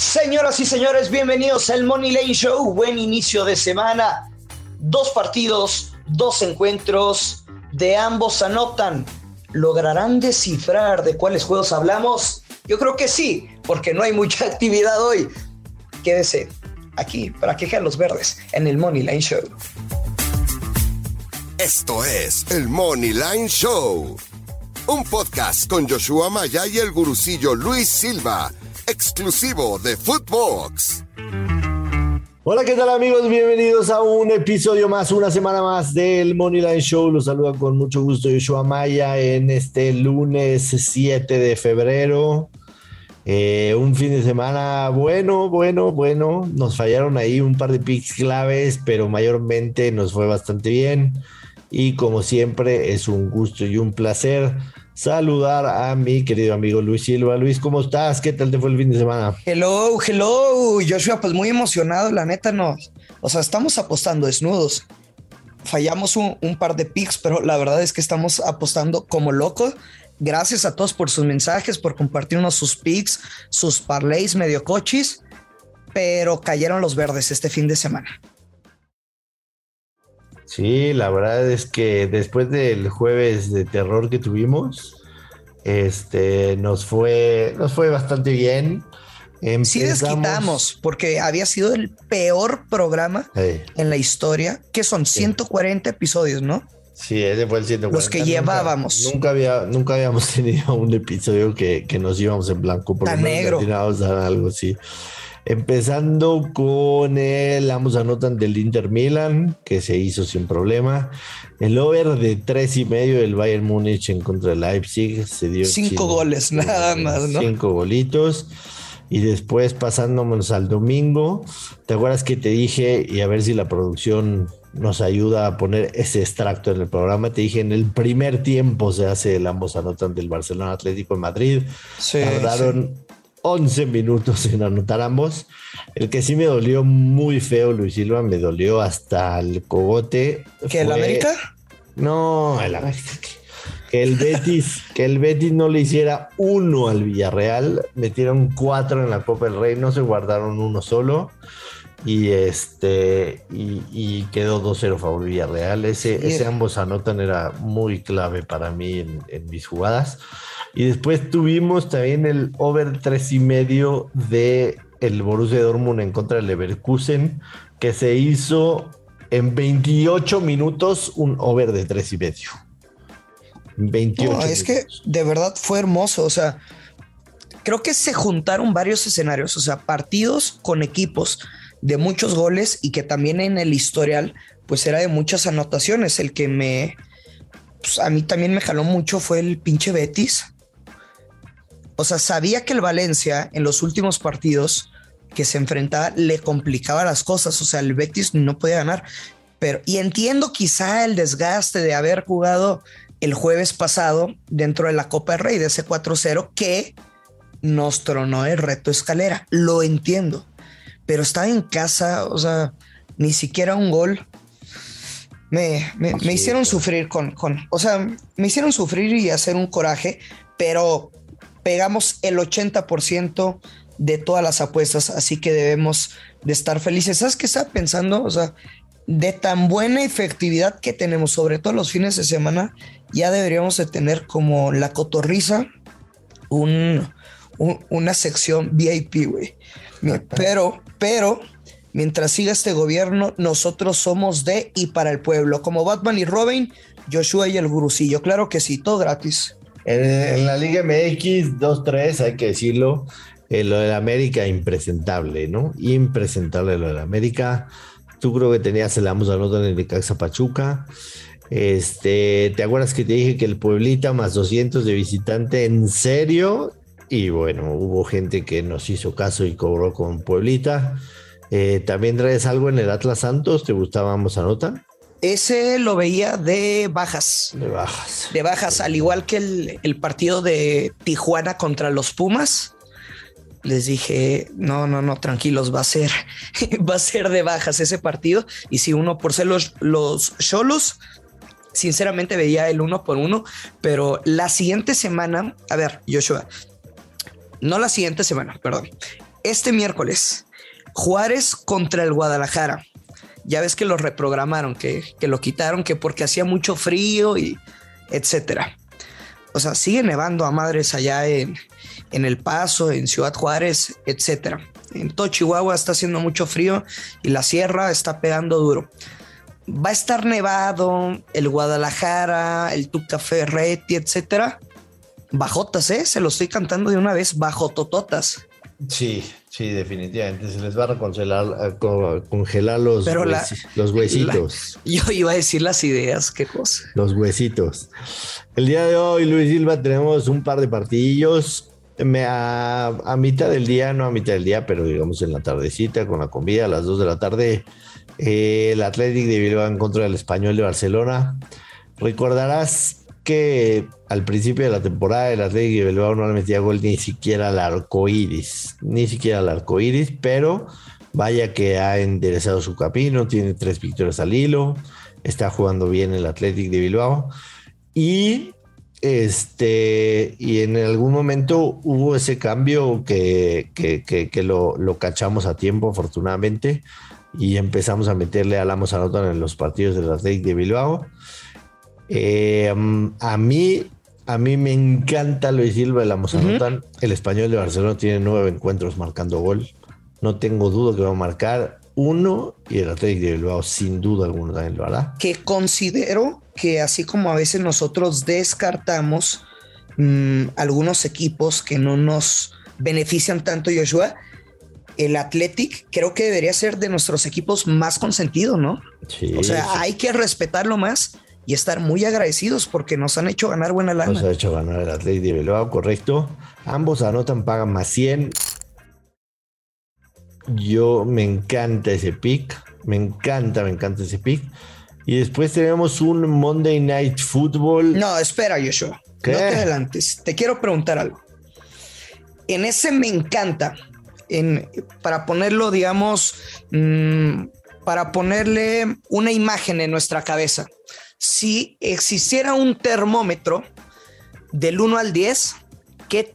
Señoras y señores, bienvenidos al Money Lane Show. Buen inicio de semana. Dos partidos, dos encuentros. De ambos anotan. ¿Lograrán descifrar de cuáles juegos hablamos? Yo creo que sí, porque no hay mucha actividad hoy. Quédese aquí para quejar los verdes en el Money Line Show. Esto es el Money Line Show, un podcast con Joshua Maya y el gurucillo Luis Silva exclusivo de Footbox. Hola, ¿qué tal amigos? Bienvenidos a un episodio más, una semana más del Moneyline Show. Los saluda con mucho gusto Yoshua Maya en este lunes 7 de febrero. Eh, un fin de semana bueno, bueno, bueno. Nos fallaron ahí un par de picks claves, pero mayormente nos fue bastante bien. Y como siempre, es un gusto y un placer saludar a mi querido amigo Luis Silva. Luis, ¿cómo estás? ¿Qué tal te fue el fin de semana? Hello, hello, Joshua, pues muy emocionado, la neta no. O sea, estamos apostando desnudos. Fallamos un, par de picks, pero la verdad es que estamos apostando como locos. Gracias a todos por sus mensajes, por compartirnos sus picks, sus parlays medio cochis, pero cayeron los verdes este fin de semana. Sí, la verdad es que después del jueves de terror que tuvimos, este, nos fue, nos fue bastante bien. Empezamos... Sí desquitamos, porque había sido el peor programa en la historia, que son 140 episodios, ¿no? Sí, ese fue el 140. Los que llevábamos. Nunca, había, nunca habíamos tenido un episodio que, nos íbamos en blanco. Por Tan negro. algo así. Empezando con el, ambos anotan del Inter Milan, que se hizo sin problema. El over de tres y medio del Bayern Múnich en contra del Leipzig se dio. Cinco goles, nada más, ¿no? Cinco golitos. Y después pasándonos al domingo, ¿te acuerdas que te dije, y a ver si la producción nos ayuda a poner ese extracto en el programa? Te dije, en el primer tiempo se hace el ambos anotan del Barcelona Atlético en Madrid. Sí, Tardaron 11 minutos en anotar ambos. El que sí me dolió muy feo, Luis Silva, me dolió hasta el cogote. ¿Que el América? No, el América. Que el Betis, que el Betis no le hiciera uno al Villarreal. Metieron cuatro en la Copa del Rey, no se guardaron uno solo. Y este y, quedó 2-0 favor Villarreal. Ese, ese ambos anotan era muy clave para mí en, en mis jugadas. Y después tuvimos también el over tres y medio de el Borussia Dortmund en contra del Leverkusen, que se hizo en 28 minutos un over de tres y medio. 28. es que de verdad fue hermoso. O sea, creo que se juntaron varios escenarios, o sea, partidos con equipos de muchos goles y que también en el historial, pues era de muchas anotaciones. El que me, pues a mí también me jaló mucho fue el pinche Betis. O sea, sabía que el Valencia en los últimos partidos que se enfrentaba le complicaba las cosas. O sea, el Betis no podía ganar. Pero, y entiendo quizá el desgaste de haber jugado el jueves pasado dentro de la Copa del Rey de ese 4-0 que nos tronó el reto escalera. Lo entiendo. Pero estaba en casa, o sea, ni siquiera un gol. Me, me, me hicieron sufrir con, con, o sea, me hicieron sufrir y hacer un coraje, pero pegamos el 80% de todas las apuestas, así que debemos de estar felices. ¿Sabes qué estaba pensando? O sea, de tan buena efectividad que tenemos, sobre todo los fines de semana, ya deberíamos de tener como la cotorriza un, una sección VIP, güey. Pero, pero, mientras siga este gobierno, nosotros somos de y para el pueblo, como Batman y Robin, Joshua y el gurucillo. Claro que sí, todo gratis. En, la Liga MX 2-3, hay que decirlo, eh, lo del América impresentable, ¿no? Impresentable lo del América. Tú creo que tenías el Amos en el Caxa Pachuca. Este, ¿te acuerdas que te dije que el Pueblita más 200 de visitante en serio? Y bueno, hubo gente que nos hizo caso y cobró con Pueblita. Eh, ¿También traes algo en el Atlas Santos? ¿Te gustaba ambos nota? Ese lo veía de bajas. De bajas. De bajas, al igual que el, partido de Tijuana contra los Pumas. Les dije, no, no, no, tranquilos, va a ser, va a ser de bajas ese partido. Y si uno por ser los, los Cholos, sinceramente veía el uno por uno, pero la siguiente semana, a ver, Joshua, no la siguiente semana, perdón. este miércoles, Juárez contra el Guadalajara. Ya ves que lo reprogramaron, que, que lo quitaron, que porque hacía mucho frío y etcétera. O sea, sigue nevando a madres allá en, en El Paso, en Ciudad Juárez, etcétera. En todo Chihuahua está haciendo mucho frío y la sierra está pegando duro. Va a estar nevado el Guadalajara, el Tuca Ferretti, etcétera. Bajotas, ¿eh? Se lo estoy cantando de una vez, bajo tototas. Sí, sí, definitivamente. Se les va a congelar, congelar los, los huesitos. yo iba a decir las ideas, qué cosa. Los huesitos. El día de hoy, Luis Silva, tenemos un par de partidillos a, mitad del día, no a mitad del día, pero digamos en la tardecita con la comida a las 2 de la tarde, eh, el Athletic de Bilbao en contra del Español de Barcelona. Recordarás que al principio de la temporada el Athletic de Bilbao no le metía gol ni siquiera al arco iris, ni siquiera al arco iris, pero vaya que ha enderezado su camino, tiene tres victorias al hilo, está jugando bien el Athletic de Bilbao y este, y en algún momento hubo ese cambio que, que, lo, lo, cachamos a tiempo, afortunadamente, y empezamos a meterle a Lamos Anotan en los partidos de la Athletic de Bilbao. Eh, a mí, a mí me encanta Luis Silva, el Lamos Anotan. El español de Barcelona tiene nueve encuentros marcando gol. No tengo duda que va a marcar uno y el Atlético de Bilbao sin duda alguna también lo hará. Que considero que así como a veces nosotros descartamos mm, algunos equipos que no nos benefician tanto, Joshua, el Athletic creo que debería ser de nuestros equipos más consentidos, ¿no? Sí, o sea, hay que respetarlo más y estar muy agradecidos porque nos han hecho ganar buena lana. Nos ha hecho ganar el Atlético de Bilbao, correcto. Ambos anotan, pagan más 100. Yo me encanta ese pick. Me encanta, me encanta ese pick. Y después tenemos un Monday Night Football. No, espera, Joshua. No te adelantes. Te quiero preguntar algo. En ese me encanta. En, para ponerlo, digamos, mm, para ponerle una imagen en nuestra cabeza. Si existiera un termómetro del 1 al 10, ¿qué,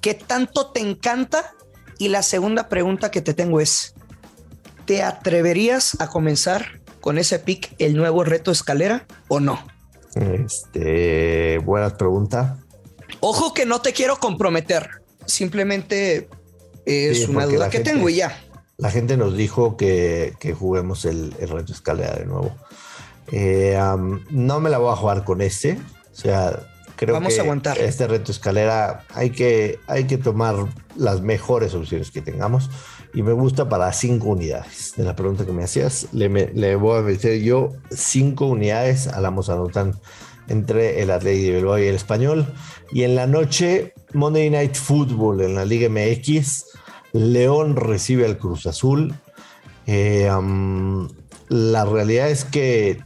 ¿qué tanto te encanta y la segunda pregunta que te tengo es, ¿te atreverías a comenzar con ese pick el nuevo reto escalera o no? Este, buena pregunta. Ojo que no te quiero comprometer, simplemente es una duda que tengo y ya. La gente nos dijo que, juguemos el, reto escalera de nuevo. Eh, no me la voy a jugar con este, o sea, Creo Vamos que a aguantar. Este reto escalera hay que, hay que tomar las mejores opciones que tengamos. Y me gusta para cinco unidades. De la pregunta que me hacías, le, le voy a meter yo cinco unidades a la Mozanotan entre el Atlético de Bilbao y el Español. Y en la noche, Monday Night Football en la Liga MX. León recibe al Cruz Azul. Eh, la realidad es que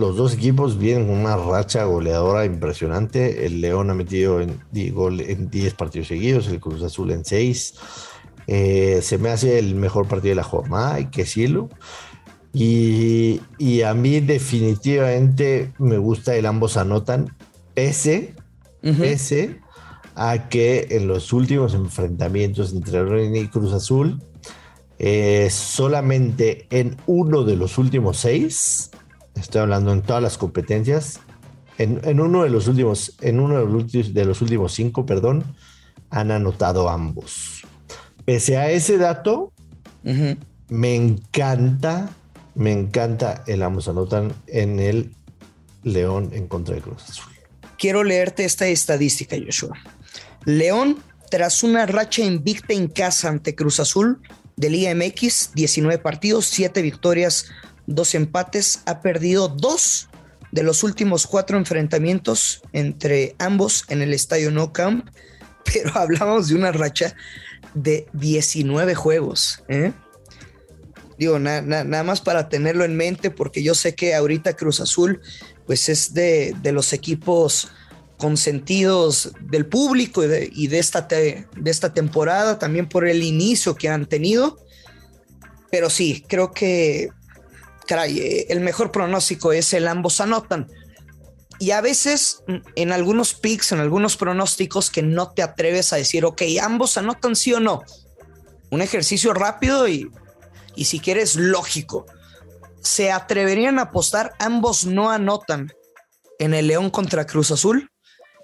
los dos equipos vienen con una racha goleadora impresionante. El León ha metido en, gol en 10 partidos seguidos, el Cruz Azul en 6. Eh, se me hace el mejor partido de la jornada, hay que decirlo. Y, a mí definitivamente me gusta el ambos anotan, pese, pese a que en los últimos enfrentamientos entre León y Cruz Azul, eh, solamente en uno de los últimos seis estoy hablando en todas las competencias, en, uno de los últimos, en uno de los últimos, cinco, perdón, han anotado ambos. Pese a ese dato, me encanta, me encanta el ambos anotan en el León en contra de Cruz Azul. Quiero leerte esta estadística, Joshua. León, tras una racha invicta en casa ante Cruz Azul de Liga MX, 19 partidos, 7 victorias, dos empates, ha perdido dos de los últimos cuatro enfrentamientos entre ambos en el estadio No Camp, pero hablamos de una racha de 19 juegos. ¿eh? Digo, nada más para tenerlo en mente, porque yo sé que ahorita Cruz Azul, pues es de, los equipos consentidos del público y, de, y de, esta de esta temporada, también por el inicio que han tenido. Pero sí, creo que caray, eh, el mejor pronóstico es el ambos anotan. Y a veces mm, en algunos picks, en algunos pronósticos que no te atreves a decir, ok, ambos anotan sí o no. un ejercicio rápido y, y si quieres lógico. ¿Se atreverían a apostar? Ambos no anotan en el León contra Cruz Azul.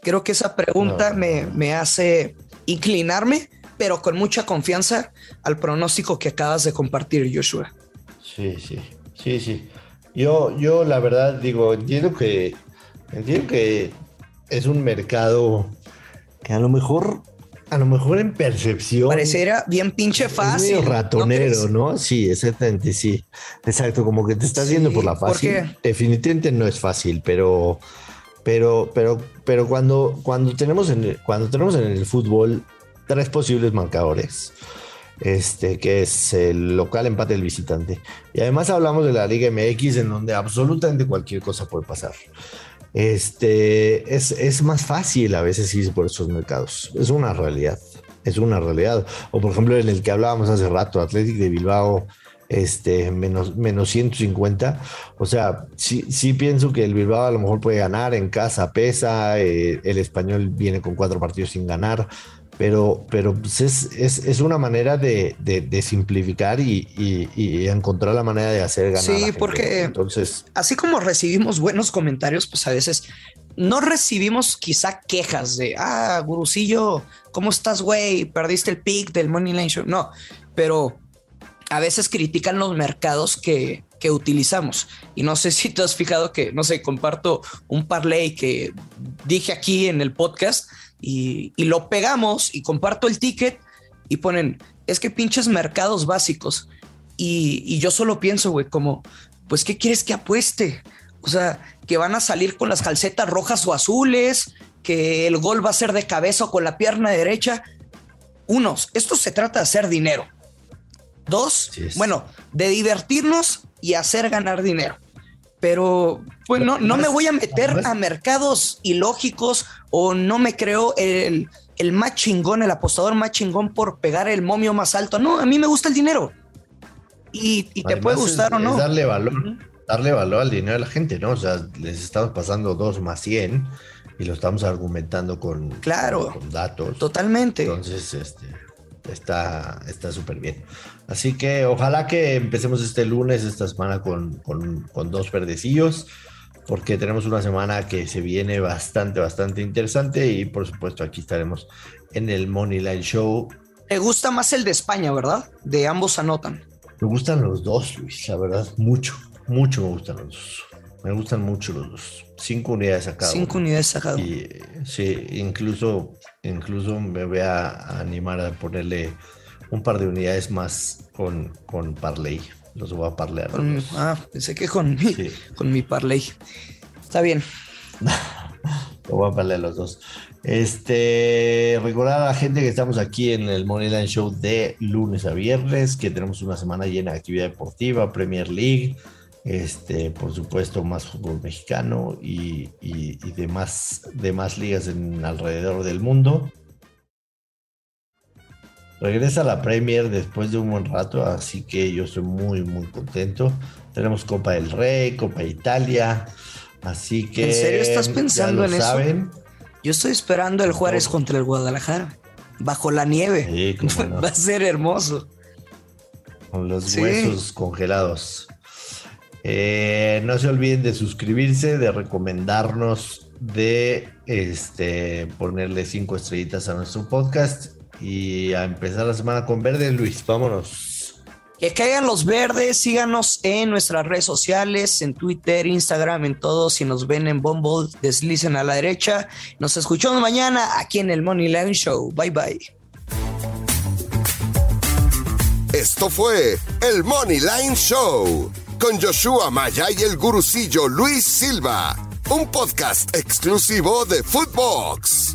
Creo que esa pregunta me, me hace inclinarme, pero con mucha confianza al pronóstico que acabas de compartir, Joshua. Sí, sí, sí, sí. Yo, yo la verdad digo, entiendo que, entiendo que es un mercado que a lo mejor, a lo mejor en percepción. Pareciera bien pinche fácil. Es ratonero, ¿no? Sí, exactamente, sí. Exacto, como que te estás yendo por la fácil. Definitivamente no es fácil, pero, pero, pero, pero cuando, cuando tenemos en, cuando tenemos en el fútbol tres posibles marcadores este, que es el local empate del visitante. Y además hablamos de la Liga MX, en donde absolutamente cualquier cosa puede pasar. Este, es, es más fácil a veces ir por esos mercados. Es una realidad. Es una realidad. O por ejemplo, en el que hablábamos hace rato, Athletic de Bilbao, este, menos, menos 150. O sea, sí, sí pienso que el Bilbao a lo mejor puede ganar en casa, pesa. Eh, el español viene con cuatro partidos sin ganar pero, pero pues es, es, es, una manera de, de, simplificar y, y, encontrar la manera de hacer ganar. Sí, porque entonces, así como recibimos buenos comentarios, pues a veces no recibimos quizá quejas de, ah, gurusillo, ¿cómo estás, güey? Perdiste el pick del Money Line Show. No, pero a veces critican los mercados que, que utilizamos. Y no sé si te has fijado que, no sé, comparto un parlay que dije aquí en el podcast y, lo pegamos y comparto el ticket y ponen, es que pinches mercados básicos. Y, yo solo pienso, güey, como, pues, ¿qué quieres que apueste? O sea, que van a salir con las calcetas rojas o azules, que el gol va a ser de cabeza o con la pierna derecha. Unos, esto se trata de hacer dinero. Dos, bueno, de divertirnos y hacer ganar dinero pero pues no, no me voy a meter a mercados ilógicos o no me creo el, el más chingón, el apostador más chingón por pegar el momio más alto. No, a mí me gusta el dinero. Y, te puede gustar o no. darle valor, darle valor al dinero a la gente, ¿no? O sea, les estamos pasando dos más 100 y lo estamos argumentando con, claro, con datos. Totalmente. Entonces, este, está súper bien. Así que ojalá que empecemos este lunes, esta semana, con, dos verdecillos, porque tenemos una semana que se viene bastante, bastante interesante y por supuesto aquí estaremos en el Money Line Show. Te gusta más el de España, ¿verdad? De ambos anotan. Me gustan los dos, Luis, la verdad, mucho, mucho me gustan los dos. Me gustan mucho los. Cinco unidades sacadas. Cinco unidades sacadas. Sí, incluso, incluso me voy a animar a ponerle un par de unidades más con, con Parley. Los voy a parlear. ah, pensé que con mi, con mi Parley. Está bien. Lo voy a parlear los dos. Este, recordar a la gente que estamos aquí en el Moneyline Show de lunes a viernes, que tenemos una semana llena de actividad deportiva, Premier League, este, por supuesto, más fútbol mexicano y, y, y demás, demás ligas en alrededor del mundo. Regresa la Premier después de un buen rato, así que yo estoy muy, muy contento. Tenemos Copa del Rey, Copa Italia, así que. ¿En serio estás pensando en eso? Yo estoy esperando el Juárez contra el Guadalajara, bajo la nieve. Va a ser hermoso. Con los huesos congelados. Eh, no se olviden de suscribirse, de recomendarnos, de este, ponerle cinco estrellitas a nuestro podcast y a empezar la semana con verde, Luis, vámonos. Que caigan los verdes, síganos en nuestras redes sociales, en Twitter, Instagram, en todos. Si nos ven en Bumble, deslicen a la derecha. Nos escuchamos mañana aquí en el Money Line Show. Bye bye. Esto fue el Money Line Show con Joshua Maya y el gurucillo Luis Silva, un podcast exclusivo de Footbox.